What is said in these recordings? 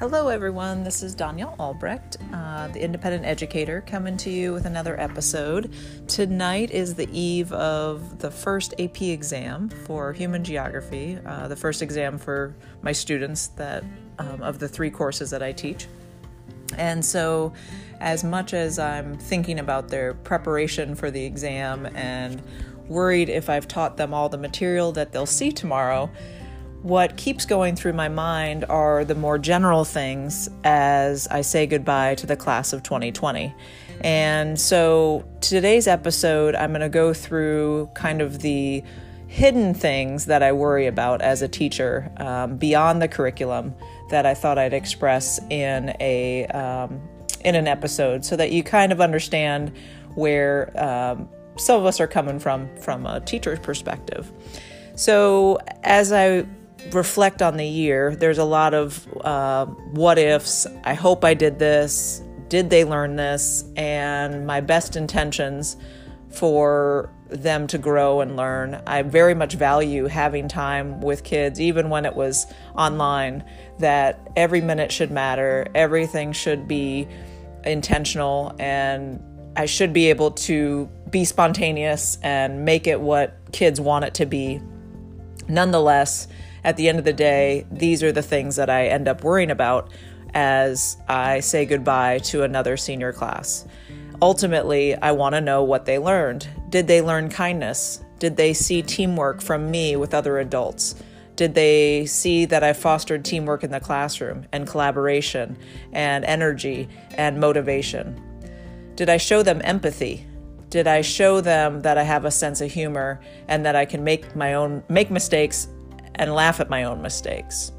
Hello, everyone. This is Danielle Albrecht, uh, the independent educator, coming to you with another episode. Tonight is the eve of the first AP exam for human geography, uh, the first exam for my students that um, of the three courses that I teach. And so, as much as I'm thinking about their preparation for the exam and worried if I've taught them all the material that they'll see tomorrow, what keeps going through my mind are the more general things as I say goodbye to the class of 2020. And so today's episode, I'm going to go through kind of the hidden things that I worry about as a teacher um, beyond the curriculum that I thought I'd express in a um, in an episode, so that you kind of understand where um, some of us are coming from from a teacher's perspective. So as I reflect on the year, there's a lot of uh, what ifs. I hope I did this. Did they learn this? And my best intentions for them to grow and learn. I very much value having time with kids, even when it was online, that every minute should matter, everything should be intentional, and I should be able to be spontaneous and make it what kids want it to be. Nonetheless, at the end of the day, these are the things that I end up worrying about as I say goodbye to another senior class. Ultimately, I want to know what they learned. Did they learn kindness? Did they see teamwork from me with other adults? Did they see that I fostered teamwork in the classroom and collaboration and energy and motivation? Did I show them empathy? Did I show them that I have a sense of humor and that I can make my own make mistakes and laugh at my own mistakes.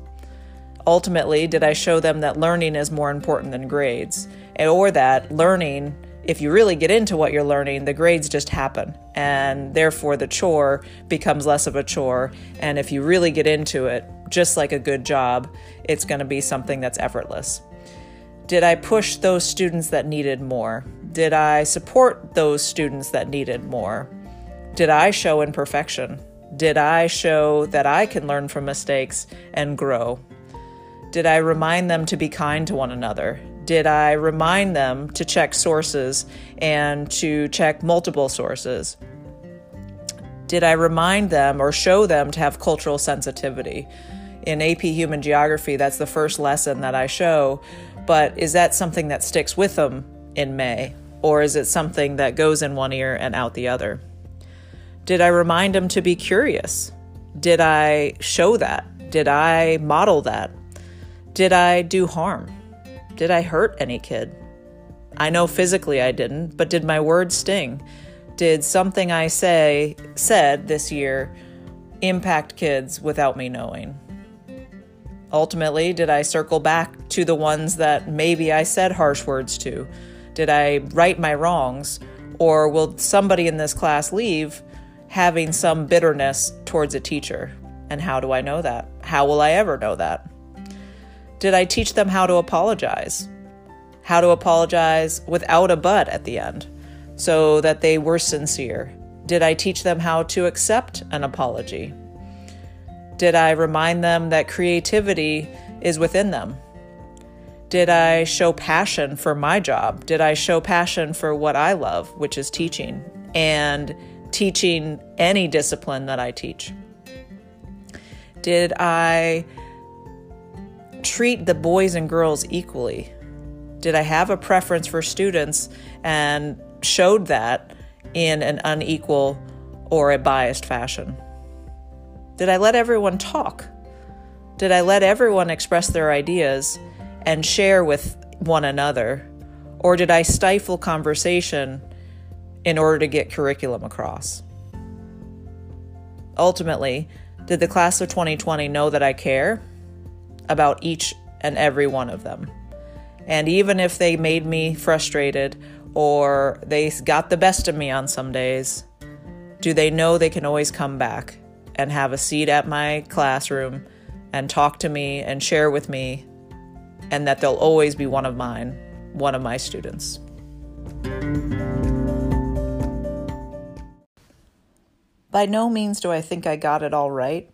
Ultimately, did I show them that learning is more important than grades? Or that learning, if you really get into what you're learning, the grades just happen. And therefore, the chore becomes less of a chore. And if you really get into it, just like a good job, it's going to be something that's effortless. Did I push those students that needed more? Did I support those students that needed more? Did I show imperfection? Did I show that I can learn from mistakes and grow? Did I remind them to be kind to one another? Did I remind them to check sources and to check multiple sources? Did I remind them or show them to have cultural sensitivity? In AP Human Geography, that's the first lesson that I show, but is that something that sticks with them in May? Or is it something that goes in one ear and out the other? Did I remind him to be curious? Did I show that? Did I model that? Did I do harm? Did I hurt any kid? I know physically I didn't, but did my words sting? Did something I say said this year impact kids without me knowing? Ultimately, did I circle back to the ones that maybe I said harsh words to? Did I right my wrongs? Or will somebody in this class leave having some bitterness towards a teacher. And how do I know that? How will I ever know that? Did I teach them how to apologize? How to apologize without a but at the end so that they were sincere? Did I teach them how to accept an apology? Did I remind them that creativity is within them? Did I show passion for my job? Did I show passion for what I love, which is teaching? And teaching any discipline that I teach? Did I treat the boys and girls equally? Did I have a preference for students and showed that in an unequal or a biased fashion? Did I let everyone talk? Did I let everyone express their ideas and share with one another? Or did I stifle conversation in order to get curriculum across. Ultimately, did the class of 2020 know that I care about each and every one of them? And even if they made me frustrated or they got the best of me on some days, do they know they can always come back and have a seat at my classroom and talk to me and share with me, and that they'll always be one of mine, one of my students? By no means do I think I got it all right,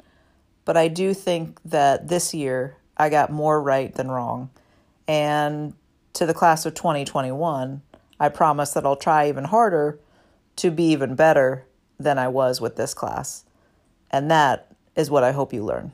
but I do think that this year I got more right than wrong. And to the class of 2021, I promise that I'll try even harder to be even better than I was with this class. And that is what I hope you learn.